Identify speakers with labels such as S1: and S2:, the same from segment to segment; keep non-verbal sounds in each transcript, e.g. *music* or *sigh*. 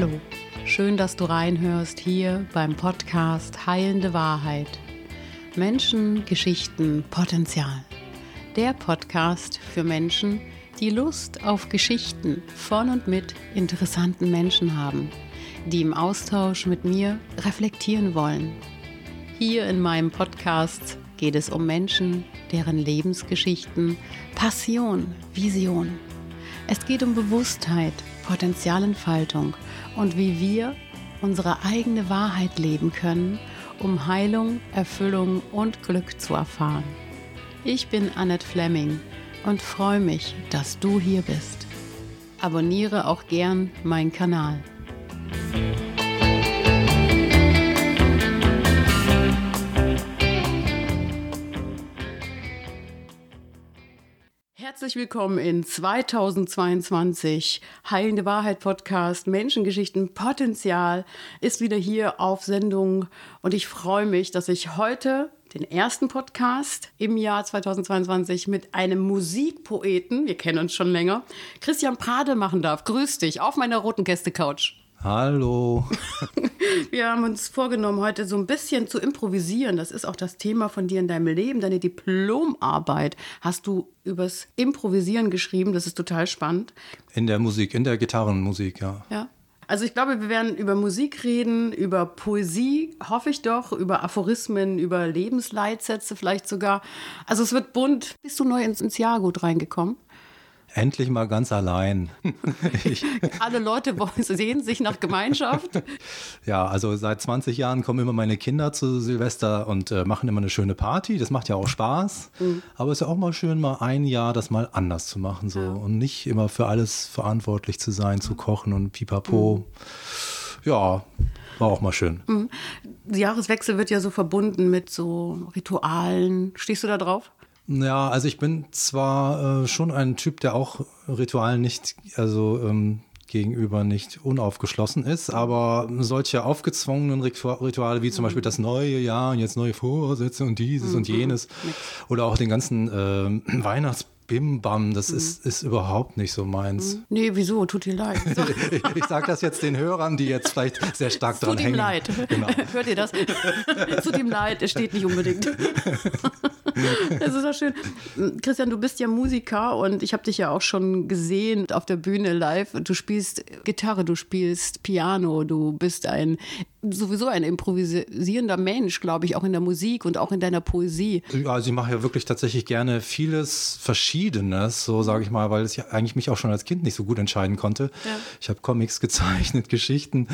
S1: Hallo, schön, dass du reinhörst hier beim Podcast Heilende Wahrheit. Menschen, Geschichten, Potenzial. Der Podcast für Menschen, die Lust auf Geschichten von und mit interessanten Menschen haben, die im Austausch mit mir reflektieren wollen. Hier in meinem Podcast geht es um Menschen, deren Lebensgeschichten, Passion, Vision. Es geht um Bewusstheit, Potenzialentfaltung und wie wir unsere eigene Wahrheit leben können, um Heilung, Erfüllung und Glück zu erfahren. Ich bin Annette Fleming und freue mich, dass du hier bist. Abonniere auch gern meinen Kanal. Herzlich willkommen in 2022. Heilende Wahrheit Podcast, Menschengeschichten, Potenzial ist wieder hier auf Sendung. Und ich freue mich, dass ich heute den ersten Podcast im Jahr 2022 mit einem Musikpoeten, wir kennen uns schon länger, Christian Prade machen darf. Grüß dich auf meiner roten Gäste-Couch.
S2: Hallo. *laughs*
S1: Wir haben uns vorgenommen, heute so ein bisschen zu improvisieren. Das ist auch das Thema von dir in deinem Leben. Deine Diplomarbeit hast du übers Improvisieren geschrieben. Das ist total spannend.
S2: In der Musik, in der Gitarrenmusik, ja.
S1: Ja. Also ich glaube, wir werden über Musik reden, über Poesie, hoffe ich doch, über Aphorismen, über Lebensleitsätze vielleicht sogar. Also es wird bunt. Bist du neu ins, ins Jahr gut reingekommen?
S2: Endlich mal ganz allein. *laughs*
S1: Alle Leute sehen sich nach Gemeinschaft.
S2: ja, also seit 20 Jahren kommen immer meine Kinder zu Silvester und äh, machen immer eine schöne Party. Das macht ja auch Spaß. Mhm. Aber es ist ja auch mal schön, mal ein Jahr das mal anders zu machen so ja. und nicht immer für alles verantwortlich zu sein, zu kochen und pipapo. Mhm. Ja, war auch mal schön. Mhm.
S1: Jahreswechsel wird ja so verbunden mit so Ritualen. Stehst du da drauf?
S2: Ja, also ich bin zwar äh, schon ein Typ, der auch Ritualen nicht, also ähm, gegenüber nicht unaufgeschlossen ist, aber solche aufgezwungenen Rituale wie zum Beispiel das neue Jahr und jetzt neue Vorsätze und dieses mhm. und jenes oder auch den ganzen *clears throat* äh, Weihnachts Bim Bam, das mhm. ist, ist überhaupt nicht so meins.
S1: Mhm. Nee, wieso? Tut dir leid. *laughs*
S2: ich sage das jetzt den Hörern, die jetzt vielleicht sehr stark dran hängen.
S1: Tut ihm leid. Genau. *laughs* Hört ihr das? *laughs* Tut ihm leid, es steht nicht unbedingt. *laughs* das ist doch schön. Christian, du bist ja Musiker und ich habe dich ja auch schon gesehen auf der Bühne live. Du spielst Gitarre, du spielst Piano, du bist ein sowieso ein improvisierender Mensch, glaube ich, auch in der Musik und auch in deiner Poesie.
S2: Ja, also ich mache ja wirklich tatsächlich gerne vieles Verschiedenes, so sage ich mal, weil es ja eigentlich mich auch schon als Kind nicht so gut entscheiden konnte. Ja. Ich habe Comics *laughs* gezeichnet, Geschichten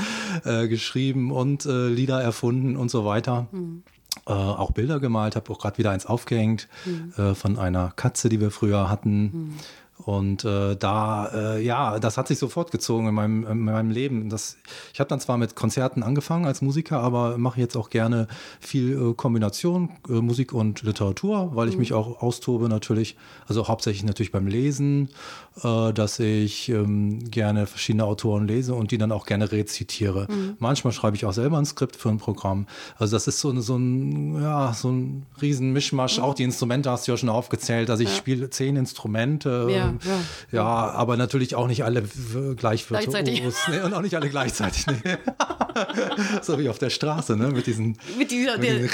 S2: äh, geschrieben und äh, Lieder erfunden und so weiter. Mhm. Äh, auch Bilder gemalt, habe auch gerade wieder eins aufgehängt mhm. äh, von einer Katze, die wir früher hatten. Mhm. Und äh, da, äh, ja, das hat sich so fortgezogen in meinem, in meinem Leben. Das, ich habe dann zwar mit Konzerten angefangen als Musiker, aber mache jetzt auch gerne viel äh, Kombination äh, Musik und Literatur, weil ich mhm. mich auch austobe natürlich, also hauptsächlich natürlich beim Lesen, äh, dass ich ähm, gerne verschiedene Autoren lese und die dann auch gerne rezitiere. Mhm. Manchmal schreibe ich auch selber ein Skript für ein Programm. Also das ist so, so ein, ja, so ein riesen Mischmasch. Mhm. Auch die Instrumente hast du ja schon aufgezählt. Also ich ja. spiele zehn Instrumente. Ja ja, ja. aber natürlich auch nicht alle gleich
S1: virtuos.
S2: Nee, und auch nicht alle gleichzeitig. Nee. *laughs* so wie auf der Straße, ne? Mit diesen. Mit dieser. Mit diesen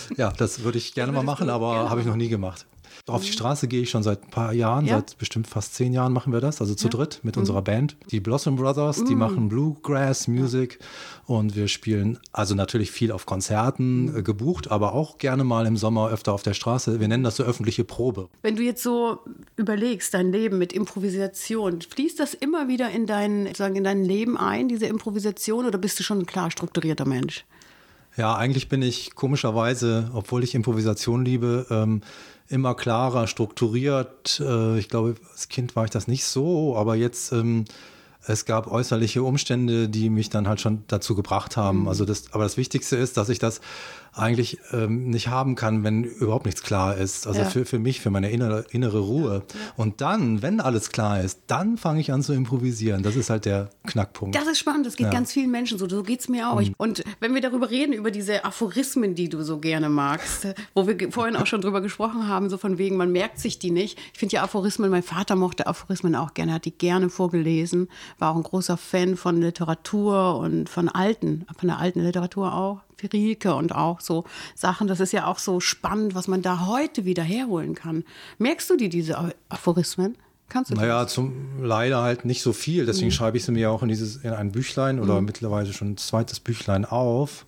S2: *laughs* ja, das würde ich gerne mal machen, aber habe ich noch nie gemacht. Auf die Straße gehe ich schon seit ein paar Jahren, ja. seit bestimmt fast zehn Jahren machen wir das, also zu ja. dritt mit mhm. unserer Band. Die Blossom Brothers, die mhm. machen Bluegrass Music ja. und wir spielen also natürlich viel auf Konzerten mhm. äh, gebucht, aber auch gerne mal im Sommer öfter auf der Straße. Wir nennen das so öffentliche Probe.
S1: Wenn du jetzt so überlegst, dein Leben mit Improvisation, fließt das immer wieder in dein, sagen, in dein Leben ein, diese Improvisation, oder bist du schon ein klar strukturierter Mensch?
S2: Ja, eigentlich bin ich komischerweise, obwohl ich Improvisation liebe, ähm, immer klarer strukturiert. Äh, ich glaube, als Kind war ich das nicht so, aber jetzt ähm, es gab äußerliche Umstände, die mich dann halt schon dazu gebracht haben. Mhm. Also das, aber das Wichtigste ist, dass ich das eigentlich ähm, nicht haben kann, wenn überhaupt nichts klar ist. Also ja. für, für mich, für meine innere, innere Ruhe. Ja. Und dann, wenn alles klar ist, dann fange ich an zu improvisieren. Das ist halt der Knackpunkt.
S1: Das ist spannend, das geht ja. ganz vielen Menschen so. So geht es mir auch. Mhm. Und wenn wir darüber reden, über diese Aphorismen, die du so gerne magst, wo wir vorhin auch schon drüber gesprochen haben, so von wegen, man merkt sich die nicht. Ich finde ja Aphorismen, mein Vater mochte Aphorismen auch gerne, hat die gerne vorgelesen, war auch ein großer Fan von Literatur und von alten, von der alten Literatur auch. Rilke und auch so Sachen. Das ist ja auch so spannend, was man da heute wieder herholen kann. Merkst du die, diese Aphorismen? Kannst du
S2: naja, zum, leider halt nicht so viel. Deswegen mhm. schreibe ich sie mir auch in, dieses, in ein Büchlein oder mhm. mittlerweile schon ein zweites Büchlein auf.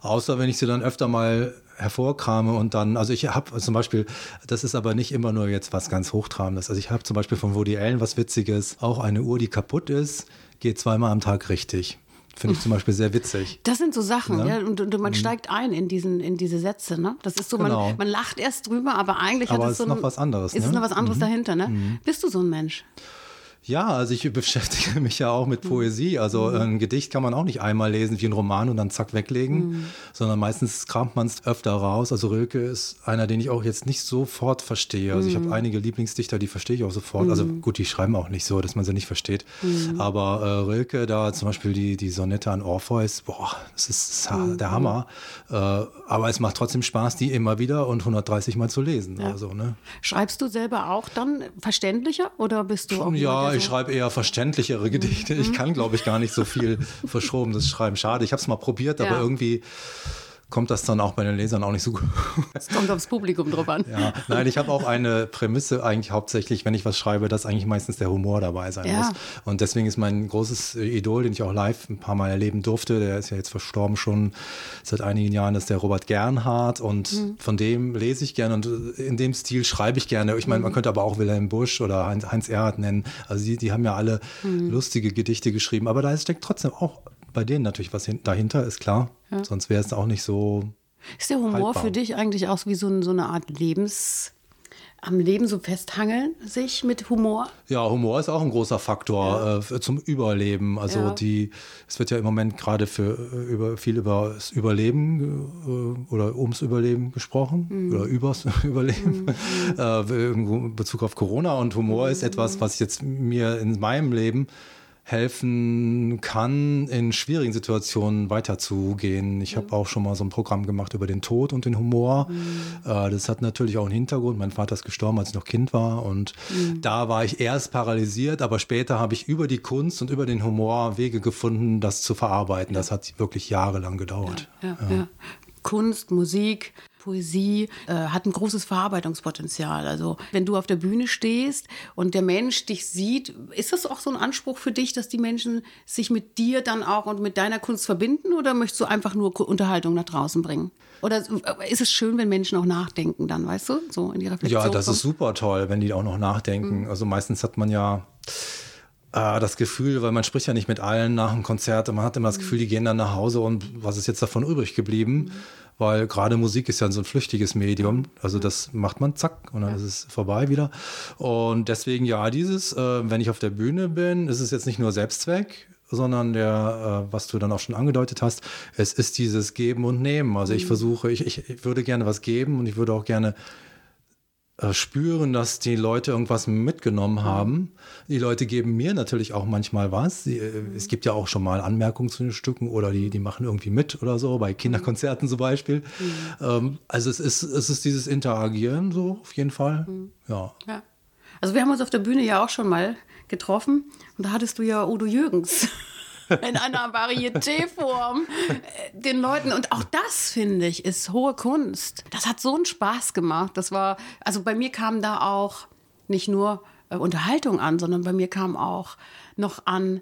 S2: Außer wenn ich sie dann öfter mal hervorkrame und dann, also ich habe zum Beispiel, das ist aber nicht immer nur jetzt was ganz Hochtrabendes. Also ich habe zum Beispiel von Woody Allen was Witziges, auch eine Uhr, die kaputt ist, geht zweimal am Tag richtig. Finde ich zum Beispiel sehr witzig.
S1: Das sind so Sachen, ne? ja, und, und, man mhm. steigt ein in, diesen, in diese Sätze. Ne? Das ist so, genau. man, man lacht erst drüber, aber eigentlich
S2: aber
S1: hat es so.
S2: ist noch was anderes.
S1: Ist ne? noch was anderes mhm. dahinter, ne? Mhm. Bist du so ein Mensch?
S2: Ja, also ich *laughs* beschäftige mich ja auch mit mhm. Poesie. Also mhm. ein Gedicht kann man auch nicht einmal lesen wie ein Roman und dann zack weglegen, mhm. sondern meistens kramt man es öfter raus. Also Rilke ist einer, den ich auch jetzt nicht sofort verstehe. Also ich habe mhm. einige Lieblingsdichter, die verstehe ich auch sofort. Also mhm. gut, die schreiben auch nicht so, dass man sie nicht versteht. Mhm. Aber äh, Rilke, da zum Beispiel die, die Sonette an Orpheus, boah, das ist der Hammer. Äh, aber es macht trotzdem Spaß, die immer wieder und 130 Mal zu lesen. Ja. Also, ne?
S1: Schreibst du selber auch dann verständlicher oder bist du auch
S2: ja, ich schreibe eher verständlichere Gedichte. Ich mhm. kann, glaube ich, gar nicht so viel *laughs* verschrobenes schreiben. Schade, ich habe es mal probiert, aber irgendwie kommt das dann auch bei den Lesern auch nicht so gut.
S1: Es kommt aufs Publikum drauf an.
S2: Ja, nein, ich habe auch eine Prämisse eigentlich hauptsächlich, wenn ich was schreibe, dass eigentlich meistens der Humor dabei sein ja. muss. Und deswegen ist mein großes Idol, den ich auch live ein paar Mal erleben durfte, der ist ja jetzt verstorben schon seit einigen Jahren, ist der Robert Gernhardt und mhm. von dem lese ich gerne und in dem Stil schreibe ich gerne. Ich meine, man mhm. könnte aber auch Wilhelm Busch oder Heinz, Heinz Erhardt nennen. Also die, die haben ja alle mhm. lustige Gedichte geschrieben, aber da steckt trotzdem auch bei denen natürlich was dahinter, ist klar. Ja. Sonst wäre es auch nicht so.
S1: Ist der Humor haltbar. für dich eigentlich auch wie so, so eine Art Lebens am Leben so festhangeln sich mit Humor?
S2: Ja, Humor ist auch ein großer Faktor ja. äh, zum Überleben. Also ja. die, es wird ja im Moment gerade für äh, über viel über das Überleben äh, oder ums Überleben gesprochen mhm. oder übers *laughs* Überleben mhm. äh, in Bezug auf Corona und Humor mhm. ist etwas, was jetzt mir in meinem Leben helfen kann, in schwierigen Situationen weiterzugehen. Ich habe auch schon mal so ein Programm gemacht über den Tod und den Humor. Mhm. Äh, das hat natürlich auch einen Hintergrund. Mein Vater ist gestorben, als ich noch Kind war. Und mhm. da war ich erst paralysiert, aber später habe ich über die Kunst und über den Humor Wege gefunden, das zu verarbeiten. Ja. Das hat wirklich jahrelang gedauert.
S1: Ja, ja, Kunst, Musik, Poesie äh, hat ein großes Verarbeitungspotenzial. Also wenn du auf der Bühne stehst und der Mensch dich sieht, ist das auch so ein Anspruch für dich, dass die Menschen sich mit dir dann auch und mit deiner Kunst verbinden oder möchtest du einfach nur Unterhaltung nach draußen bringen? Oder ist es schön, wenn Menschen auch nachdenken dann, weißt du, so in die Reflexion?
S2: Ja, das kommt? ist super toll, wenn die auch noch nachdenken. Mhm. Also meistens hat man ja äh, das Gefühl, weil man spricht ja nicht mit allen nach dem Konzert und man hat immer das mhm. Gefühl, die gehen dann nach Hause und was ist jetzt davon übrig geblieben? Mhm weil gerade Musik ist ja so ein flüchtiges Medium. Also das macht man zack und dann ja. ist es vorbei wieder. Und deswegen ja, dieses, äh, wenn ich auf der Bühne bin, ist es jetzt nicht nur Selbstzweck, sondern der, äh, was du dann auch schon angedeutet hast, es ist dieses Geben und Nehmen. Also ich mhm. versuche, ich, ich würde gerne was geben und ich würde auch gerne spüren, dass die Leute irgendwas mitgenommen haben. Die Leute geben mir natürlich auch manchmal was. Äh, es gibt ja auch schon mal Anmerkungen zu den Stücken oder die, die machen irgendwie mit oder so, bei Kinderkonzerten zum Beispiel. Mhm. Ähm, also es ist, es ist dieses Interagieren so auf jeden Fall. Mhm. Ja. ja.
S1: Also wir haben uns auf der Bühne ja auch schon mal getroffen und da hattest du ja Udo Jürgens in einer Varietéform äh, den Leuten. Und auch das, finde ich, ist hohe Kunst. Das hat so einen Spaß gemacht. Das war, also bei mir kam da auch nicht nur äh, Unterhaltung an, sondern bei mir kam auch noch an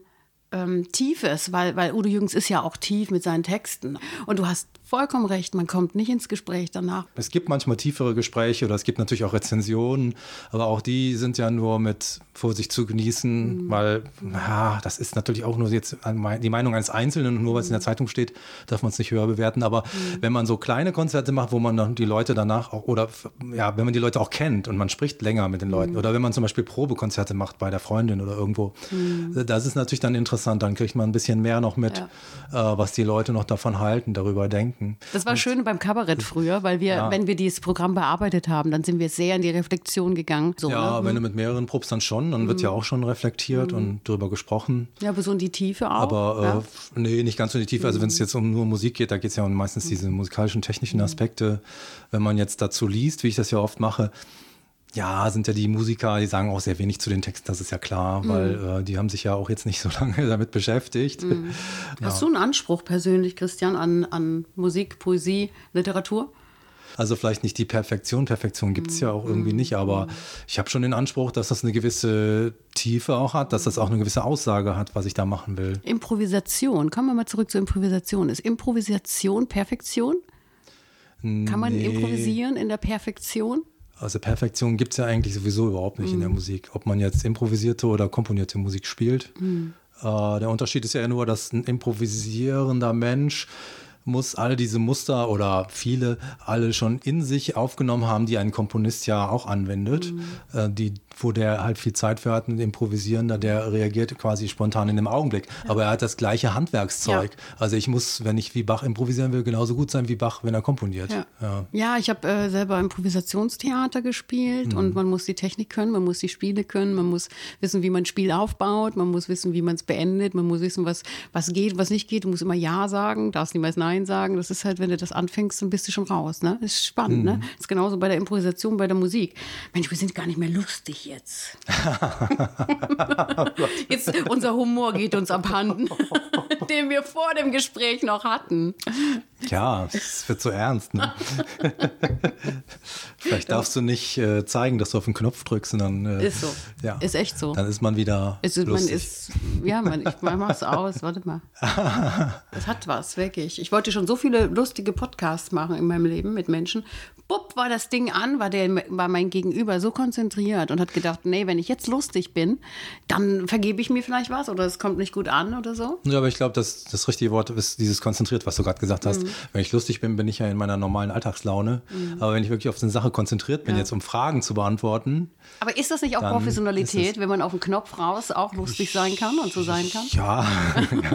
S1: ähm, Tiefes, weil, weil Udo Jürgens ist ja auch tief mit seinen Texten. Und du hast vollkommen recht, man kommt nicht ins Gespräch danach.
S2: Es gibt manchmal tiefere Gespräche oder es gibt natürlich auch Rezensionen, aber auch die sind ja nur mit Vorsicht zu genießen, mhm. weil ja, das ist natürlich auch nur jetzt die Meinung eines Einzelnen und nur weil es in der Zeitung steht, darf man es nicht höher bewerten. Aber mhm. wenn man so kleine Konzerte macht, wo man dann die Leute danach auch, oder ja, wenn man die Leute auch kennt und man spricht länger mit den Leuten, mhm. oder wenn man zum Beispiel Probekonzerte macht bei der Freundin oder irgendwo, mhm. das ist natürlich dann interessant, dann kriegt man ein bisschen mehr noch mit, ja. äh, was die Leute noch davon halten, darüber denken denken.
S1: Das war und, schön beim Kabarett früher, weil wir, ja. wenn wir dieses Programm bearbeitet haben, dann sind wir sehr in die Reflexion gegangen.
S2: So, ja, ne? wenn du mit mehreren probst, dann schon, dann mhm. wird ja auch schon reflektiert mhm. und darüber gesprochen.
S1: Ja, aber so in die Tiefe auch.
S2: Aber ja. äh, nee, nicht ganz so in die Tiefe. Also wenn es mhm. jetzt um nur Musik geht, da geht es ja um meistens diese musikalischen, technischen mhm. Aspekte. Wenn man jetzt dazu liest, wie ich das ja oft mache, ja, sind ja die Musiker, die sagen auch sehr wenig zu den Texten, das ist ja klar, mhm. weil äh, die haben sich ja auch jetzt nicht so *laughs* lange damit beschäftigt. Mhm. *laughs*
S1: Ja. Hast du einen Anspruch persönlich, Christian, an, an Musik, Poesie, Literatur?
S2: Also vielleicht nicht die Perfektion, Perfektion gibt es ja auch irgendwie nicht, aber mhm. ich habe schon den Anspruch, dass das eine gewisse Tiefe auch hat, dass das auch eine gewisse Aussage hat, was ich da machen will.
S1: Improvisation, kommen wir mal zurück zur Improvisation. Ist Improvisation Perfektion? Kann man nee. improvisieren in der Perfektion?
S2: Also Perfektion gibt es ja eigentlich sowieso überhaupt nicht mhm. in der mhm. Musik. Ob man jetzt improvisierte oder komponierte Musik spielt. Mhm. Äh, der Unterschied ist ja nur, dass ein improvisierender Mensch muss alle diese Muster oder viele alle schon in sich aufgenommen haben, die ein Komponist ja auch anwendet, mhm. äh, die, wo der halt viel Zeit für hat, ein Improvisierender, der reagiert quasi spontan in dem Augenblick. Ja. Aber er hat das gleiche Handwerkszeug. Ja. Also ich muss, wenn ich wie Bach improvisieren will, genauso gut sein wie Bach, wenn er komponiert.
S1: Ja, ja. ja ich habe äh, selber Improvisationstheater gespielt mhm. und man muss die Technik können, man muss die Spiele können, man muss wissen, wie man ein Spiel aufbaut, man muss wissen, wie man es beendet, man muss wissen, was, was geht, was nicht geht. Du musst immer Ja sagen, darfst niemals Nein sagen. Das ist halt, wenn du das anfängst, dann bist du schon raus. Ne? Das ist spannend. Ne? Mhm. Ne? Das ist genauso bei der Improvisation, bei der Musik. Mensch, wir sind gar nicht mehr lustig jetzt. *laughs* jetzt unser Humor geht uns abhanden, *laughs* den wir vor dem Gespräch noch hatten.
S2: Ja, es wird so ernst. Ne? *laughs* Vielleicht darfst du nicht äh, zeigen, dass du auf den Knopf drückst, sondern äh,
S1: ist so. Ja, ist echt so.
S2: Dann ist man wieder ist, lustig.
S1: Man ist, ja, man, ich mach's aus. Warte mal. *laughs* Das hat was, wirklich. Ich wollte schon so viele lustige Podcasts machen in meinem Leben mit Menschen. Bupp war das Ding an, war der war mein Gegenüber so konzentriert und hat gedacht, nee, wenn ich jetzt lustig bin, dann vergebe ich mir vielleicht was oder es kommt nicht gut an oder so.
S2: Ja, aber ich glaube, das, das richtige Wort ist dieses konzentriert, was du gerade gesagt hast. Mhm. Wenn ich lustig bin, bin ich ja in meiner normalen Alltagslaune. Mhm. Aber wenn ich wirklich auf eine Sache konzentriert bin, ja. jetzt um Fragen zu beantworten.
S1: Aber ist das nicht auch Professionalität, wenn man auf den Knopf raus auch lustig sein kann und so sein kann?
S2: Ja,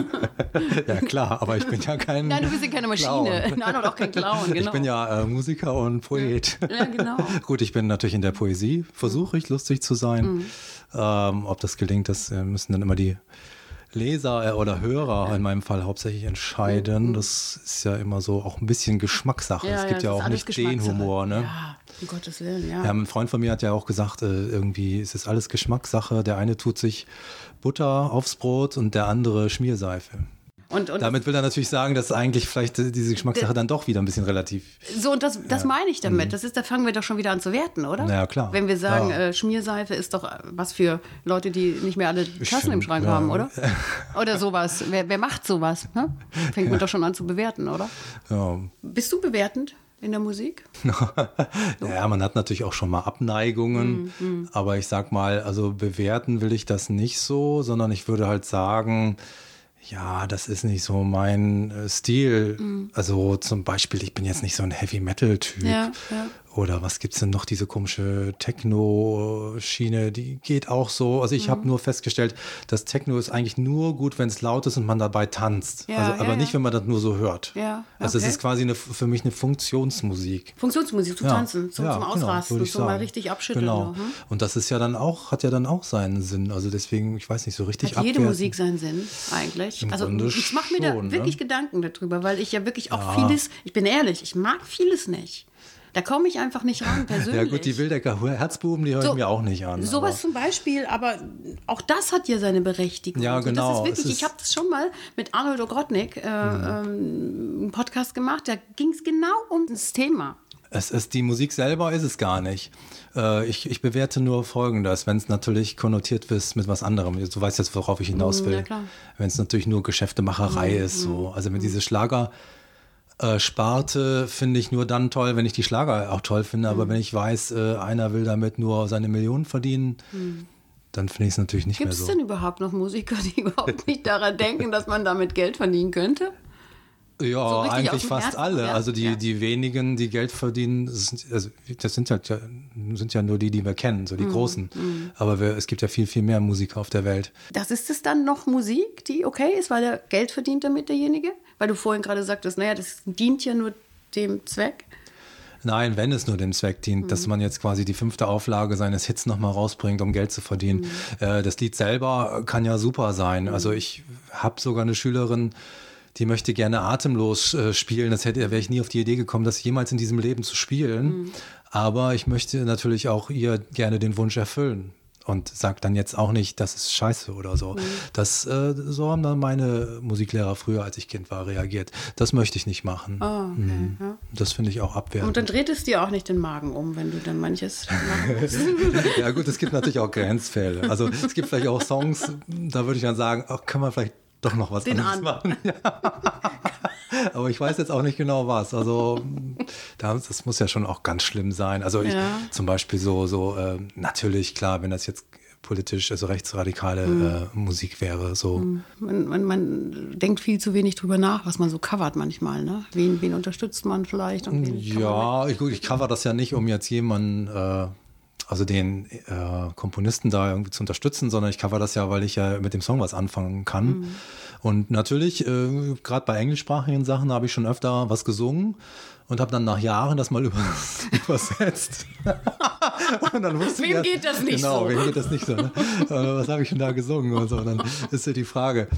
S2: *laughs* ja klar, aber ich bin ja kein.
S1: Nein, du bist ja keine Maschine. Clown. Nein, und auch kein Clown, genau.
S2: Ich bin ja äh, Musiker und Poet. Ja, genau. *laughs* Gut, ich bin natürlich in der Poesie, versuche ich lustig zu sein. Mhm. Ähm, ob das gelingt, das äh, müssen dann immer die Leser äh, oder Hörer in meinem Fall hauptsächlich entscheiden. Mhm. Das ist ja immer so auch ein bisschen Geschmackssache. Ja, es gibt ja, ja auch nicht den Humor. Ne? Ja,
S1: um Gottes Willen, ja.
S2: ja. Ein Freund von mir hat ja auch gesagt, äh, irgendwie ist es alles Geschmackssache. Der eine tut sich Butter aufs Brot und der andere Schmierseife. Und, und damit will er natürlich sagen, dass eigentlich vielleicht diese Geschmackssache dann doch wieder ein bisschen relativ.
S1: So, und das, das ja. meine ich damit. Mhm. Das ist, da fangen wir doch schon wieder an zu werten, oder?
S2: Ja, klar.
S1: Wenn wir sagen, ja. äh, Schmierseife ist doch was für Leute, die nicht mehr alle Tassen im Schrank ja. haben, oder? *laughs* Oder sowas. Wer, wer macht sowas? Ne? Fängt man doch schon an zu bewerten, oder? Ja. Bist du bewertend? in der Musik? *laughs*
S2: ja, man hat natürlich auch schon mal Abneigungen, mm, mm. aber ich sag mal, also bewerten will ich das nicht so, sondern ich würde halt sagen, ja, das ist nicht so mein äh, Stil. Mhm. Also zum Beispiel, ich bin jetzt nicht so ein Heavy-Metal-Typ. Ja, ja. Oder was gibt es denn noch? Diese komische Techno-Schiene, die geht auch so. Also ich mhm. habe nur festgestellt, dass Techno ist eigentlich nur gut, wenn es laut ist und man dabei tanzt. Ja, also, aber ja, nicht, wenn man das nur so hört. Ja, okay. Also es ist quasi eine, für mich eine Funktionsmusik.
S1: Funktionsmusik, zu tanzen, zum, zum genau, Ausrasten, genau, so mal richtig abschütteln. Genau.
S2: Hm? Und das ist ja dann auch, hat ja dann auch seinen Sinn. Also deswegen, ich weiß nicht, so richtig
S1: Hat jede Musik seinen Sinn, eigentlich. Im also Grunde ich mache mir da ne? wirklich Gedanken darüber, weil ich ja wirklich auch vieles, ich bin ehrlich, ich mag vieles nicht. Da komme ich einfach nicht ran, persönlich. *laughs*
S2: Ja gut, die Wildecker Herzbuben, die höre so, ich mir auch nicht an.
S1: Sowas zum Beispiel, aber auch das hat ja seine Berechtigung.
S2: Ja, genau.
S1: Das ist wirklich, ich habe das schon mal mit Arnold Ogrodnik äh, mhm. ähm, einen Podcast gemacht, da ging es genau um das Thema.
S2: Es ist die Musik selber ist es gar nicht. Äh, ich, ich bewerte nur Folgendes, wenn es natürlich konnotiert ist mit was anderem. Du weißt jetzt, worauf ich hinaus will. Ja, wenn es natürlich nur Geschäftemacherei mhm. ist. So. Also wenn mhm. diese Schlager äh, Sparte finde ich nur dann toll, wenn ich die Schlager auch toll finde. Aber mhm. wenn ich weiß, äh, einer will damit nur seine Millionen verdienen, mhm. dann finde ich es natürlich nicht
S1: Gibt's
S2: mehr
S1: so. Gibt es denn überhaupt noch Musiker, die *laughs* überhaupt nicht daran denken, dass man damit Geld verdienen könnte?
S2: Ja, so eigentlich fast Herzen, alle. Ja? Also die, ja. die wenigen, die Geld verdienen, das sind, also das sind, halt ja, sind ja nur die, die wir kennen, so die mhm. Großen. Mhm. Aber wir, es gibt ja viel, viel mehr Musiker auf der Welt.
S1: Das ist es dann noch Musik, die okay ist, weil er Geld verdient damit derjenige? Weil du vorhin gerade sagtest, naja, das dient ja nur dem Zweck.
S2: Nein, wenn es nur dem Zweck dient, mhm. dass man jetzt quasi die fünfte Auflage seines Hits nochmal rausbringt, um Geld zu verdienen. Mhm. Äh, das Lied selber kann ja super sein. Mhm. Also ich habe sogar eine Schülerin, die möchte gerne atemlos äh, spielen. Das hätte, wäre ich nie auf die Idee gekommen, das jemals in diesem Leben zu spielen. Mhm. Aber ich möchte natürlich auch ihr gerne den Wunsch erfüllen und sagt dann jetzt auch nicht, das ist scheiße oder so. Mhm. Das, äh, so haben dann meine Musiklehrer früher, als ich Kind war, reagiert. Das möchte ich nicht machen. Oh, okay, mhm. ja. Das finde ich auch abwertend.
S1: Und dann dreht es dir auch nicht den Magen um, wenn du dann manches *laughs* *laughs*
S2: ja gut, es gibt natürlich auch Grenzfälle. Also es gibt vielleicht auch Songs, da würde ich dann sagen, ach, kann man vielleicht doch noch was Den anderes machen. *laughs* Ja. Aber ich weiß jetzt auch nicht genau was. Also das muss ja schon auch ganz schlimm sein. Also ich, ja. zum Beispiel so, so äh, natürlich klar, wenn das jetzt politisch, also rechtsradikale mhm. äh, Musik wäre. So. Mhm.
S1: Man, man, man, denkt viel zu wenig drüber nach, was man so covert manchmal. Ne? Wen, wen unterstützt man vielleicht?
S2: ja, ich, ich cover das ja nicht, um jetzt jemanden äh, also den äh, Komponisten da irgendwie zu unterstützen, sondern ich cover das ja, weil ich ja mit dem Song was anfangen kann. Mhm. Und natürlich, äh, gerade bei englischsprachigen Sachen habe ich schon öfter was gesungen und habe dann nach Jahren das mal *laughs* über, übersetzt. *laughs*
S1: und dann wusste wem ich, geht das nicht
S2: genau,
S1: so?
S2: Genau, wem geht das nicht so? Ne? was habe ich denn da gesungen und so? Und dann ist ja die Frage.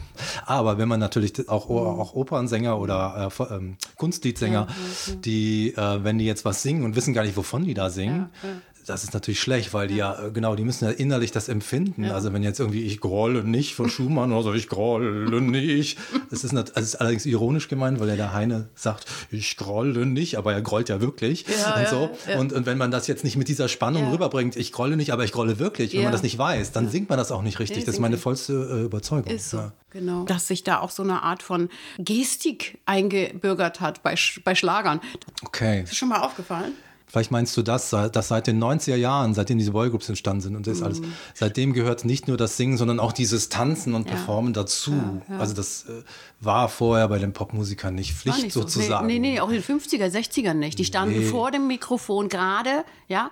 S2: Aber wenn man natürlich auch, auch Opernsänger oder äh, ähm, Kunstliedsänger, ja, die, äh, wenn die jetzt was singen und wissen gar nicht, wovon die da singen, ja, das ist natürlich schlecht, weil die ja, äh, genau, die müssen ja innerlich das empfinden. Ja. Also wenn jetzt irgendwie ich grolle nicht von Schumann oder so, ich grolle nicht. Das ist, nicht, also ist allerdings ironisch gemeint, weil ja der Heine sagt, ich grolle nicht, aber er grollt ja wirklich ja, und so. Ja, und, und wenn man das jetzt nicht mit dieser Spannung rüberbringt, ich grolle nicht, aber ich grolle wirklich, wenn man das nicht weiß, dann singt man das auch nicht richtig. das ist meine vollste äh, Überzeugung.
S1: Ist so, genau. Dass sich da auch so eine Art von Gestik eingebürgert hat bei, bei Schlagern.
S2: Okay.
S1: Ist das schon mal aufgefallen?
S2: Vielleicht meinst du das, dass seit den 90er Jahren, seitdem diese Boygroups entstanden sind und das mhm. alles, seitdem gehört nicht nur das Singen, sondern auch dieses Tanzen und ja. Performen dazu. Ja, ja. Also das äh, war vorher bei den Popmusikern nicht Pflicht nicht so. sozusagen.
S1: Nee, nee, auch in den 50er, 60ern nicht. Die standen nee. vor dem Mikrofon gerade, ja,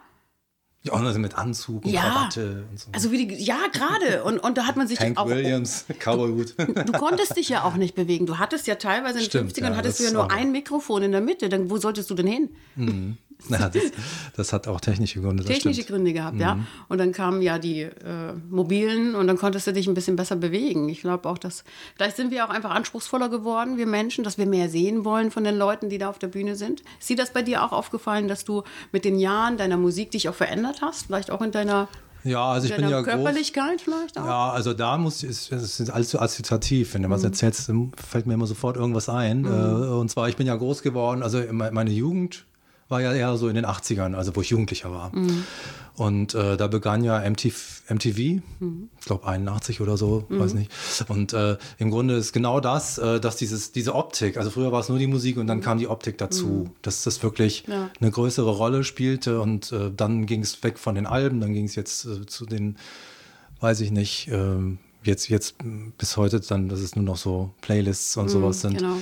S2: ja, auch noch mit Anzug und ja, Krawatte und so.
S1: Also wie die, ja, gerade. Und, und da hat man sich
S2: Hank auch. Williams, Cowboyhut.
S1: Du *laughs* konntest dich ja auch nicht bewegen. Du hattest ja teilweise in den Stimmt, 50ern ja, hattest du ja nur ein Mikrofon in der Mitte. Dann wo solltest du denn hin?
S2: Mhm. *laughs* Na, das, das, hat auch technische Gründe.
S1: Technische stimmt. Gründe gehabt, mhm. ja. Und dann kamen ja die äh, mobilen und dann konntest du dich ein bisschen besser bewegen. Ich glaube auch, dass vielleicht sind wir auch einfach anspruchsvoller geworden, wir Menschen, dass wir mehr sehen wollen von den Leuten, die da auf der Bühne sind. Ist dir das bei dir auch aufgefallen, dass du mit den Jahren deiner Musik dich auch verändert hast? Vielleicht auch in deiner
S2: ja, also ich bin ja
S1: Körperlichkeit groß, vielleicht auch?
S2: Ja, also da muss es ist alles so assoziativ. Wenn du mhm. was erzählst, fällt mir immer sofort irgendwas ein. Mhm. Äh, und zwar, ich bin ja groß geworden, also meine Jugend war ja eher so in den 80ern, also wo ich Jugendlicher war. Mhm. Und äh, da begann ja MTV, MTV mhm. ich glaube 81 oder so, mhm. weiß nicht. Und äh, im Grunde ist genau das, äh, dass dieses, diese Optik, also früher war es nur die Musik und dann kam die Optik dazu, mhm. dass das wirklich ja. eine größere Rolle spielte und äh, dann ging es weg von den Alben, dann ging es jetzt äh, zu den, weiß ich nicht, äh, jetzt, jetzt bis heute dann, dass es nur noch so Playlists und mhm, sowas sind. Genau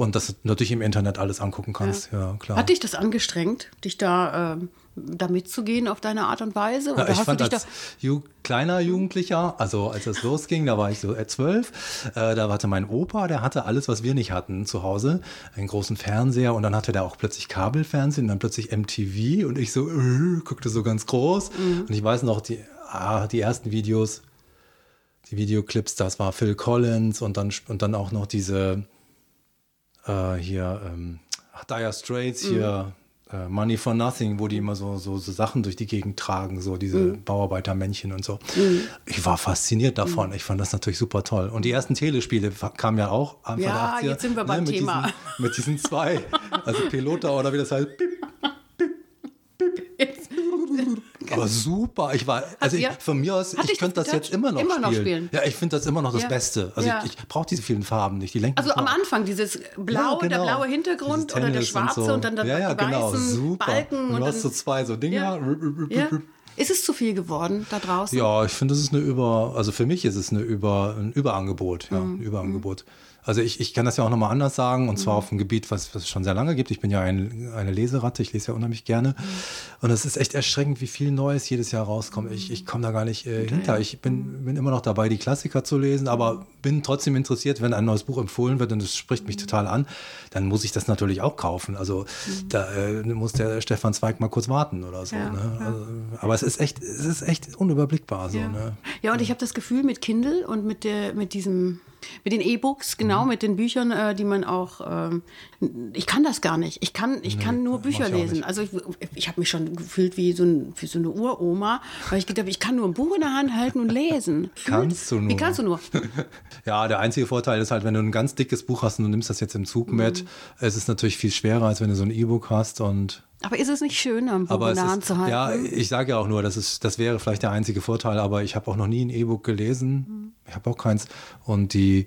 S2: und dass du natürlich im Internet alles angucken kannst. Ja, ja klar.
S1: Hat dich das angestrengt, dich da, äh, da mitzugehen auf deine Art und Weise?
S2: Oder ja, ich fand als Ju kleiner Jugendlicher, also als das losging, da war ich so äh, zwölf, äh, da hatte mein Opa, der hatte alles, was wir nicht hatten zu Hause, einen großen Fernseher und dann hatte der auch plötzlich Kabelfernsehen, dann plötzlich MTV und ich so äh, guckte so ganz groß mhm. und ich weiß noch die, ah, die ersten Videos, die Videoclips, das war Phil Collins und dann und dann auch noch diese äh, hier ähm, Dire Straits, hier mhm. äh, Money for Nothing, wo die immer so, so, so, Sachen durch die Gegend tragen, so diese mhm. Bauarbeitermännchen und so. Mhm. Ich war fasziniert davon. Mhm. Ich fand das natürlich super toll. Und die ersten Telespiele kamen ja auch
S1: Anfang ja, 80er. Ja, jetzt sind wir beim ne,
S2: mit
S1: Thema.
S2: Diesen, mit diesen zwei, also Pilota oder wie das heißt, Pip, war *laughs* super. Ich war, also ich, von mir aus, ich könnte das jetzt immer noch, immer spielen. noch spielen. Ja, ich finde das immer noch das ja. Beste. Also ja. ich, ich brauche diese vielen Farben nicht. Die lenken
S1: also am Anfang dieses blau, genau. der blaue Hintergrund oder der schwarze und, so. und dann
S2: ja, ja,
S1: die
S2: genau. super.
S1: Balken.
S2: Und du hast so zwei so Dinger.
S1: Ja. Ist es zu viel geworden da draußen?
S2: Ja, ich finde, das ist eine Über, also für mich ist es eine Über, ein Überangebot, ja, mhm. ein Überangebot. Mhm. Also ich, ich kann das ja auch nochmal anders sagen, und zwar mhm. auf einem Gebiet, was, was es schon sehr lange gibt. Ich bin ja ein, eine Leseratte, ich lese ja unheimlich gerne. Mhm. Und es ist echt erschreckend, wie viel Neues jedes Jahr rauskommt. Ich, ich komme da gar nicht äh, hinter. Ich bin, bin immer noch dabei, die Klassiker zu lesen, aber bin trotzdem interessiert, wenn ein neues Buch empfohlen wird und es spricht mich total an, dann muss ich das natürlich auch kaufen. Also mhm. da äh, muss der Stefan Zweig mal kurz warten oder so. Ja, ne? also, aber es ist echt, es ist echt unüberblickbar. So,
S1: ja.
S2: Ne?
S1: ja, und ich habe das Gefühl, mit Kindle und mit, der, mit diesem mit den E-Books, genau, mhm. mit den Büchern, äh, die man auch. Ähm, ich kann das gar nicht. Ich kann, ich nee, kann nur Bücher lesen. Also ich, ich habe mich schon gefühlt wie so, ein, wie so eine Uroma, weil ich gedacht habe, ich kann nur ein Buch in der Hand halten und lesen. *laughs*
S2: Kannst du nur.
S1: Wie kannst du nur?
S2: ja, der einzige Vorteil ist halt, wenn du ein ganz dickes Buch hast und du nimmst das jetzt im Zug mhm. mit, es ist natürlich viel schwerer, als wenn du so ein E-Book hast und
S1: aber ist es nicht schön, am Buch in der Hand zu halten?
S2: Ja, ich sage ja auch nur, das, ist, das wäre vielleicht der einzige Vorteil, aber ich habe auch noch nie ein E-Book gelesen. Mhm. Ich habe auch keins. Und die,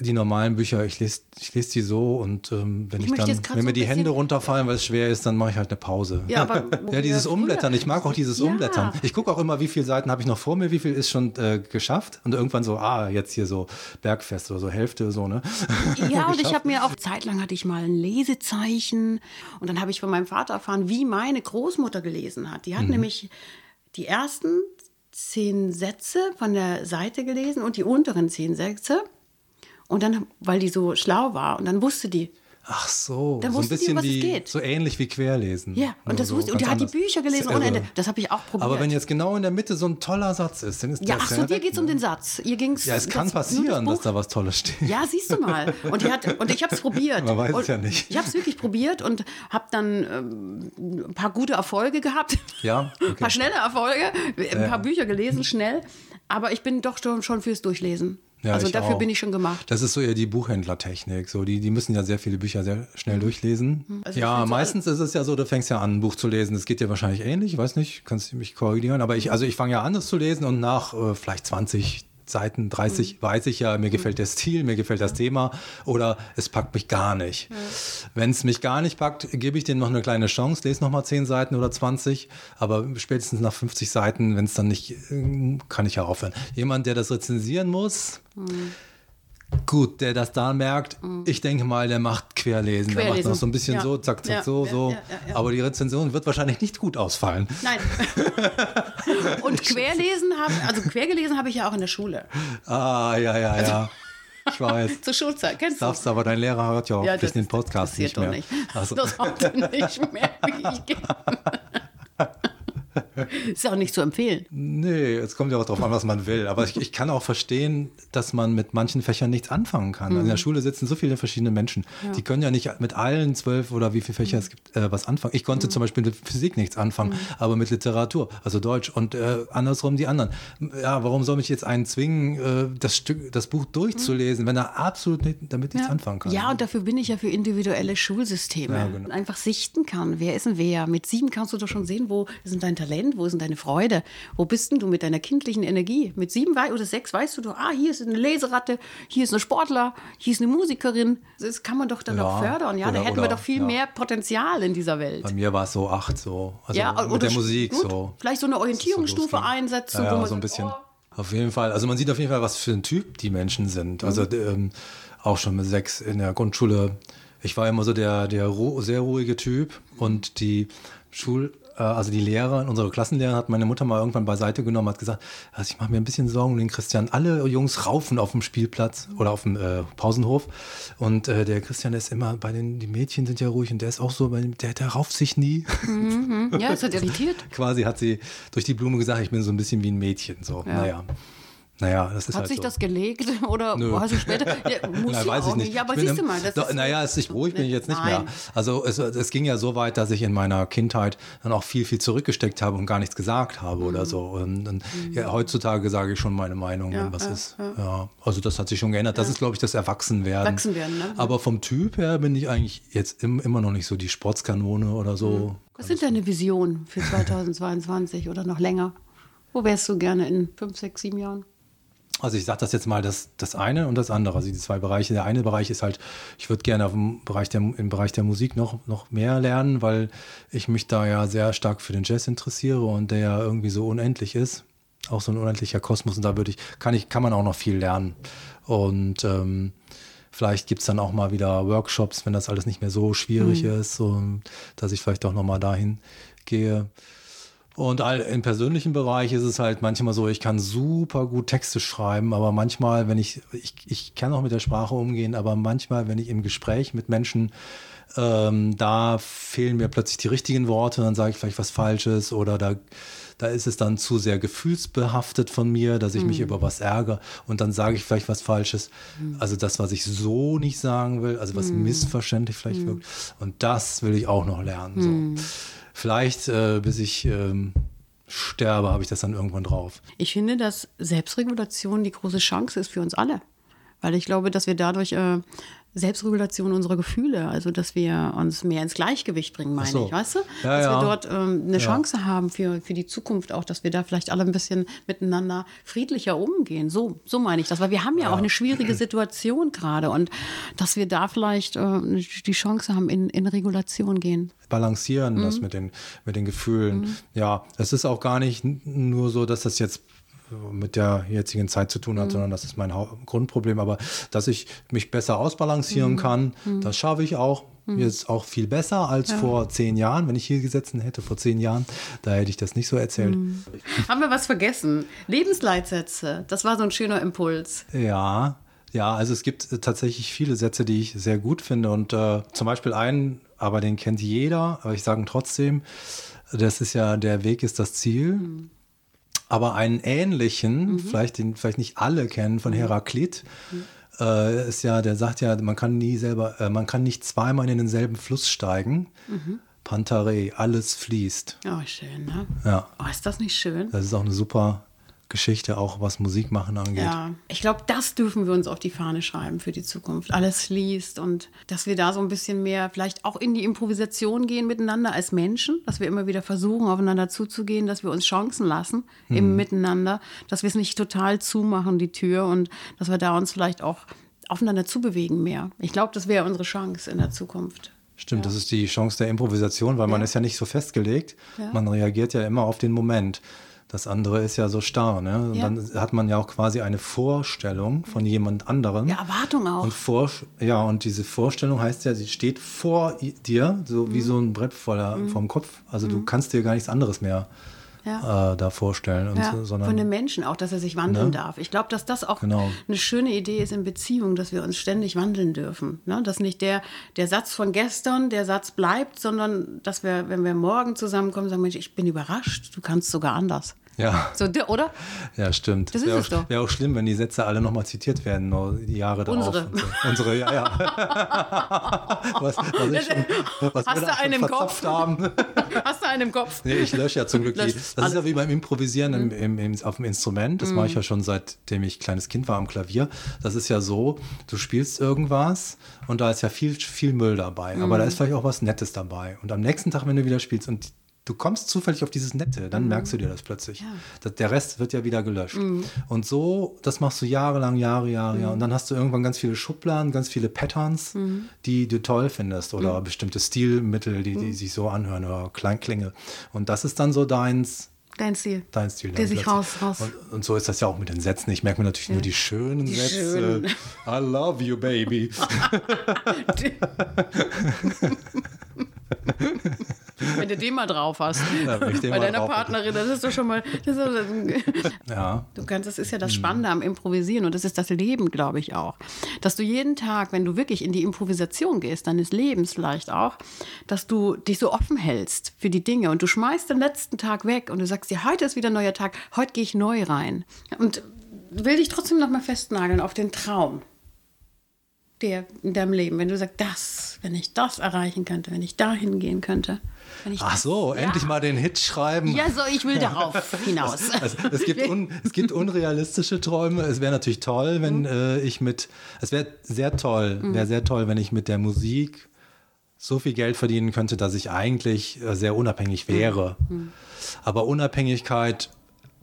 S2: die normalen Bücher, ich lese ich lese die so und ähm, wenn ich, ich dann, wenn so mir die Hände runterfallen, weil es schwer ist, dann mache ich halt eine Pause.
S1: Ja, aber *laughs*
S2: ja dieses Umblättern, ich mag auch dieses ja. Umblättern. Ich gucke auch immer, wie viele Seiten habe ich noch vor mir, wie viel ist schon äh, geschafft und irgendwann so, ah, jetzt hier so Bergfest oder so Hälfte so, ne? *laughs*
S1: Ja, und ich habe mir auch zeitlang hatte ich mal ein Lesezeichen und dann habe ich von meinem Vater erfahren, wie meine Großmutter gelesen hat. Die hat mhm. nämlich die ersten zehn Sätze von der Seite gelesen und die unteren zehn Sätze und dann, weil die so schlau war, und dann wusste die,
S2: Ach so, dann so ein bisschen die, wie, so ähnlich wie Querlesen.
S1: Ja, und das so, wusste, und die hat die Bücher gelesen ohne Ende. Das habe ich auch probiert.
S2: Aber wenn jetzt genau in der Mitte so ein toller Satz ist, dann ist
S1: ja,
S2: das
S1: ach so, dir geht es um den Satz. Ihr ging's,
S2: ja, es kann das, passieren, das dass da was Tolles steht.
S1: Ja, siehst du mal. Und, die hat, und ich habe es probiert.
S2: Man weiß
S1: es
S2: ja nicht.
S1: Ich habe es wirklich probiert und habe dann ähm, ein paar gute Erfolge gehabt.
S2: Ja, *laughs*
S1: okay. ein paar schnelle Erfolge, ein paar ja. Bücher gelesen, schnell. Aber ich bin doch schon fürs Durchlesen. Ja, also dafür auch. bin ich schon gemacht.
S2: Das ist so eher die Buchhändlertechnik. So, die, die müssen ja sehr viele Bücher sehr schnell mhm. durchlesen. Also ja, meistens ist es ja so, du fängst ja an, ein Buch zu lesen. Das geht dir wahrscheinlich ähnlich, ich weiß nicht, kannst du mich korrigieren. Aber ich, also ich fange ja an, das zu lesen und nach äh, vielleicht 20, Seiten 30 mhm. weiß ich ja, mir gefällt der Stil, mir gefällt das Thema oder es packt mich gar nicht. Ja. Wenn es mich gar nicht packt, gebe ich dem noch eine kleine Chance, lese noch mal 10 Seiten oder 20, aber spätestens nach 50 Seiten, wenn es dann nicht, äh, kann ich ja aufhören. Jemand, der das rezensieren muss, mhm. Gut, der das da merkt, mhm. ich denke mal, der macht Querlesen. Querlesen. Der macht noch so ein bisschen ja. so, zack, zack, ja. so, so. Ja, Aber die Rezension wird wahrscheinlich nicht gut ausfallen.
S1: Nein. *laughs* Und Querlesen habe, also quergelesen habe ich ja auch in der Schule.
S2: Ah, ja, ja, also, ja. Ich weiß. *laughs*
S1: Zur Schulzeit, kennst du?
S2: Darfst aber dein Lehrer hört ja auch ja, den Podcast nicht mehr.
S1: Nicht. Also. Das *laughs* haut er nicht mehr. Ist ja auch nicht zu empfehlen.
S2: Nee, es kommt ja auch darauf an, was man will. Aber ich, ich, kann auch verstehen, dass man mit manchen Fächern nichts anfangen kann. Mhm. In der mhm. Schule sitzen so viele verschiedene Menschen. Ja. Die können ja nicht mit allen zwölf oder wie viele Fächer mhm. es gibt, äh, was anfangen. Ich konnte mhm. zum Beispiel mit Physik nichts anfangen, mhm. aber mit Literatur, also Deutsch und äh, andersrum die anderen. Ja, warum soll mich jetzt einen zwingen, äh, das Stück, das Buch durchzulesen, wenn er absolut nicht, damit nichts
S1: ja.
S2: anfangen kann?
S1: Ja, und dafür bin ich ja für individuelle Schulsysteme. Ja, genau. Einfach sichten kann. Wer ist denn wer? Mit sieben kannst du doch schon sehen, wo ist denn dein Talent, wo ist denn deine Freude? Wo bist denn du mit deiner kindlichen Energie? Mit sieben oder sechs weißt du doch, ah, hier ist eine Leseratte, hier ist eine Sportler, hier ist eine Musikerin. Das kann man doch dann ja, doch fördern. Ja, oder, da hätten oder, wir doch viel ja. mehr Potenzial in dieser Welt.
S2: Bei mir war es so acht, so. Also ja, mit der Musik gut, so.
S1: Vielleicht so eine Orientierungsstufe so einsetzen.
S2: Ja, ja so ein bisschen. Oh. Auf jeden Fall. Also man sieht auf jeden Fall, was für ein Typ die Menschen sind. Also mhm. ähm, auch schon mit sechs in der Grundschule. Ich war immer so der, der sehr ruhige Typ und die Schul also die Lehrer, unsere Klassenlehrer hat meine Mutter mal irgendwann beiseite genommen, hat gesagt, also ich mache mir ein bisschen Sorgen um den Christian. Alle Jungs raufen auf dem Spielplatz oder auf dem äh, Pausenhof und äh, der Christian ist immer bei den, die Mädchen sind ja ruhig und der ist auch so, der, der rauft sich nie.
S1: Mhm, ja, es hat irritiert. *laughs*
S2: Quasi hat sie durch die Blume gesagt, ich bin so ein bisschen wie ein Mädchen, so, ja. naja. Naja, das ist
S1: Hat
S2: halt
S1: sich
S2: so.
S1: das gelegt *laughs* oder Nö. hast du später? Ja, *laughs* muss
S2: Nein, weiß ich nicht.
S1: Ja, aber siehst du mal. Das
S2: ist, naja, es ist ruhig bin ich jetzt nicht Nein. mehr. Also es, es, ging ja so weit, dass ich in meiner Kindheit dann auch viel, viel zurückgesteckt habe und gar nichts gesagt habe mhm. oder so. Und, und mhm. ja, heutzutage sage ich schon meine Meinung, ja, wenn was ja, ist. Ja. Also das hat sich schon geändert. Das ist, glaube ich, das Erwachsenwerden.
S1: Erwachsenwerden, ne?
S2: Aber vom Typ her bin ich eigentlich jetzt im, immer noch nicht so die Sportskanone oder so.
S1: Was sind deine Visionen für *laughs* 2022 oder noch länger? Wo wärst du gerne in fünf, sechs, sieben Jahren?
S2: Also ich sage das jetzt mal, das, das eine und das andere, also die zwei Bereiche. Der eine Bereich ist halt, ich würde gerne auf dem Bereich der, im Bereich der Musik noch, noch mehr lernen, weil ich mich da ja sehr stark für den Jazz interessiere und der ja irgendwie so unendlich ist. Auch so ein unendlicher Kosmos und da würde ich, kann ich, kann man auch noch viel lernen. Und ähm, vielleicht gibt es dann auch mal wieder Workshops, wenn das alles nicht mehr so schwierig mhm. ist, so, dass ich vielleicht auch noch mal dahin gehe. Und im persönlichen Bereich ist es halt manchmal so, ich kann super gut Texte schreiben, aber manchmal, wenn ich, ich, ich kann auch mit der Sprache umgehen, aber manchmal, wenn ich im Gespräch mit Menschen, ähm, da fehlen mir plötzlich die richtigen Worte, dann sage ich vielleicht was Falsches oder da, da ist es dann zu sehr gefühlsbehaftet von mir, dass ich mhm. mich über was ärgere und dann sage ich vielleicht was Falsches. Mhm. Also das, was ich so nicht sagen will, also was mhm. missverständlich vielleicht mhm. wirkt. Und das will ich auch noch lernen. So. Vielleicht äh, bis ich ähm, sterbe, habe ich das dann irgendwann drauf.
S1: Ich finde, dass Selbstregulation die große Chance ist für uns alle. Weil ich glaube, dass wir dadurch äh, Selbstregulation unserer Gefühle, also dass wir uns mehr ins Gleichgewicht bringen, meine so. ich, weißt du? Ja, dass ja. wir dort ähm, eine ja. Chance haben für, für die Zukunft auch, dass wir da vielleicht alle ein bisschen miteinander friedlicher umgehen. So, so meine ich das, weil wir haben ja, auch eine schwierige Situation gerade und dass wir da vielleicht äh, die Chance haben, in, in Regulation gehen.
S2: Balancieren mhm. das mit den, mit den Gefühlen. Mhm. Ja, es ist auch gar nicht nur so, dass das jetzt mit der jetzigen Zeit zu tun hat, mhm. sondern das ist mein Grundproblem. Aber dass ich mich besser ausbalancieren mhm. kann, mhm. das schaffe ich auch. Mhm. Jetzt auch viel besser als ja. vor zehn Jahren. Wenn ich hier gesessen hätte vor zehn Jahren, da hätte ich das nicht so erzählt. Mhm.
S1: Haben wir was vergessen? Lebensleitsätze, das war so ein schöner Impuls.
S2: Ja, ja, also es gibt tatsächlich viele Sätze, die ich sehr gut finde. Und äh, zum Beispiel einen, aber den kennt jeder, aber ich sage trotzdem, das ist ja, der Weg ist das Ziel. Aber einen ähnlichen, mhm. vielleicht, den vielleicht nicht alle kennen, von mhm. Heraklit, mhm. äh, ist ja, der sagt ja, man kann nie selber, äh, man kann nicht zweimal in denselben Fluss steigen. Mhm. Pantare, alles fließt.
S1: Oh, schön, ne?
S2: Ja.
S1: Oh, ist das nicht schön?
S2: Das ist auch eine super Geschichte, auch was Musik machen angeht.
S1: Ja, ich glaube, das dürfen wir uns auf die Fahne schreiben für die Zukunft. Alles fließt und dass wir da so ein bisschen mehr vielleicht auch in die Improvisation gehen miteinander als Menschen, dass wir immer wieder versuchen, aufeinander zuzugehen, dass wir uns Chancen lassen hm. im Miteinander, dass wir es nicht total zumachen, die Tür und dass wir da uns vielleicht auch aufeinander zubewegen mehr. Ich glaube, das wäre unsere Chance in der Zukunft.
S2: Stimmt, ja. das ist die Chance der Improvisation, weil ja. man ist ja nicht so festgelegt. Ja. Man reagiert ja immer auf den Moment. Das andere ist ja so starr, ne? Und ja. dann hat man ja auch quasi eine Vorstellung von jemand anderem.
S1: Ja, Erwartung auch.
S2: Und vor, ja, und diese Vorstellung heißt ja, sie steht vor dir, so mhm. wie so ein Brett voller mhm. vom Kopf. Also mhm. du kannst dir gar nichts anderes mehr ja. äh, da vorstellen.
S1: Ja,
S2: so, sondern,
S1: von dem Menschen auch, dass er sich wandeln ne? darf. Ich glaube, dass das auch genau. eine schöne Idee ist in Beziehungen, dass wir uns ständig wandeln dürfen. Ne? Dass nicht der, der Satz von gestern der Satz bleibt, sondern dass wir, wenn wir morgen zusammenkommen, sagen, Mensch, ich bin überrascht, du kannst sogar anders.
S2: Ja.
S1: So, oder?
S2: Ja, stimmt.
S1: Das, das wäre auch,
S2: wär auch, schlimm, wenn die Sätze alle nochmal zitiert werden, nur die Jahre darauf.
S1: Unsere.
S2: So. Unsere, ja, ja. *laughs*
S1: was, was, ich schon, was Hast du einen im Kopf? Haben. *laughs* Hast du einen im Kopf?
S2: Nee, ich lösche ja zum Glück die. Das alles. ist ja wie beim Improvisieren mhm. im, im, auf dem Instrument. Das mhm. mache ich ja schon seitdem ich kleines Kind war am Klavier. Das ist ja so, du spielst irgendwas und da ist ja viel, viel Müll dabei. Mhm. Aber da ist vielleicht auch was Nettes dabei. Und am nächsten Tag, wenn du wieder spielst und du kommst zufällig auf dieses Nette, dann mhm. merkst du dir das plötzlich. Ja. Das, der Rest wird ja wieder gelöscht. Mhm. Und so, das machst du jahrelang, Jahre, Jahre, mhm. Und dann hast du irgendwann ganz viele Schubladen, ganz viele Patterns, mhm. die du toll findest oder mhm. bestimmte Stilmittel, die, die mhm. sich so anhören oder Kleinklänge. Und das ist dann so deins.
S1: Dein Stil.
S2: Dein Stil.
S1: Der sich raus, raus.
S2: Und, und, so ist das ja auch mit den Sätzen. Ich merke mir natürlich ja. nur die schönen die Sätze. Schönen. I love you, baby. *laughs*
S1: Wenn du den mal drauf hast. *laughs* Ja, Bei deiner Partnerin, das ist doch schon mal. Ist, *laughs* ja. Du kannst, das ist ja das mhm. Spannende am Improvisieren und das ist das Leben, glaube ich auch. Dass du jeden Tag, wenn du wirklich in die Improvisation gehst, deines Lebens vielleicht auch, dass du dich so offen hältst für die Dinge und du schmeißt den letzten Tag weg und du sagst dir, heute ist wieder ein neuer Tag, heute gehe ich neu rein. Und will dich trotzdem noch mal festnageln auf den Traum der in deinem Leben, wenn du sagst, das, wenn ich das erreichen könnte, wenn ich dahin gehen könnte.
S2: Ach so, ja. endlich mal den Hit schreiben.
S1: Ja, so, ich will darauf *laughs* hinaus.
S2: Also, es, gibt *laughs* un, es gibt unrealistische Träume. Es wäre natürlich toll, wenn mhm. äh, ich mit, es wäre sehr toll, mhm. wäre sehr toll, wenn ich mit der Musik so viel Geld verdienen könnte, dass ich eigentlich äh, sehr unabhängig wäre. Mhm. Aber Unabhängigkeit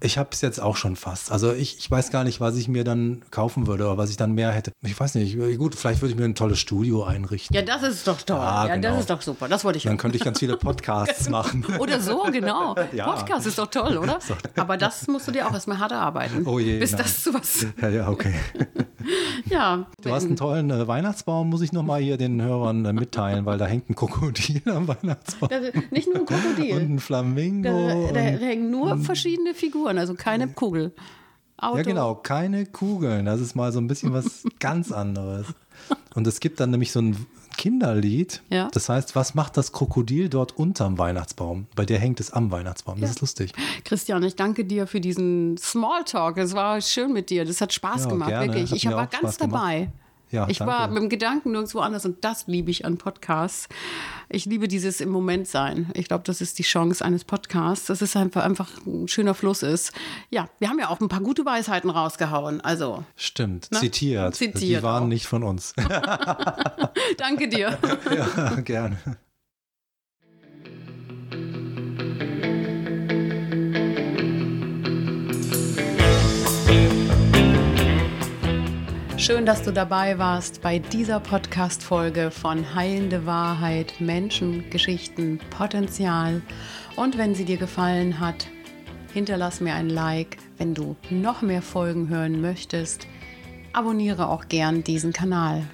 S2: ich habe es jetzt auch schon fast. Also ich, ich weiß gar nicht, was ich mir dann kaufen würde oder was ich dann mehr hätte. Ich weiß nicht. Gut, vielleicht würde ich mir ein tolles Studio einrichten.
S1: Ja, das ist doch toll. Ja, ja genau. das ist doch super. Das wollte ich.
S2: Dann könnte ich ganz viele *laughs* Podcasts machen.
S1: Oder so, genau. *laughs* Ja. Podcast ist doch toll, oder? Aber das musst du dir auch erstmal hart erarbeiten.
S2: Oh je.
S1: Bis nein. das zu was.
S2: Ja, ja, okay. *laughs*
S1: ja.
S2: Du hast einen tollen äh, Weihnachtsbaum, muss ich nochmal hier den Hörern äh, mitteilen, weil da hängt ein Krokodil am Weihnachtsbaum.
S1: Da, nicht nur ein Krokodil.
S2: Und ein Flamingo.
S1: Da, da hängen nur verschiedene Figuren, also keine Kugel. Kugel.
S2: Auto. Ja, genau, keine Kugeln. Das ist mal so ein bisschen was *laughs* ganz anderes. Und es gibt dann nämlich so ein Kinderlied. Ja. Das heißt, was macht das Krokodil dort unterm Weihnachtsbaum? Bei der hängt es am Weihnachtsbaum. Das ja. ist lustig.
S1: Christian, ich danke dir für diesen Smalltalk. Es war schön mit dir. Das hat Spaß ja, gemacht, gerne. wirklich. Hat ich war ganz Spaß dabei. Gemacht. Ja, ich danke. war mit dem Gedanken nirgendwo anders und das liebe ich an Podcasts. Ich liebe dieses im Moment sein. Ich glaube, das ist die Chance eines Podcasts, dass es einfach, einfach ein schöner Fluss ist. Ja, wir haben ja auch ein paar gute Weisheiten rausgehauen. Also
S2: stimmt, ne? zitiert. zitiert. Die waren auch. nicht von uns. *laughs* *laughs*
S1: danke dir.
S2: ja, gerne.
S1: Schön, dass du dabei warst bei dieser Podcast-Folge von Heilende Wahrheit, Menschen, Geschichten, Potenzial. Und wenn sie dir gefallen hat, hinterlass mir ein Like. Wenn du noch mehr Folgen hören möchtest, abonniere auch gern diesen Kanal.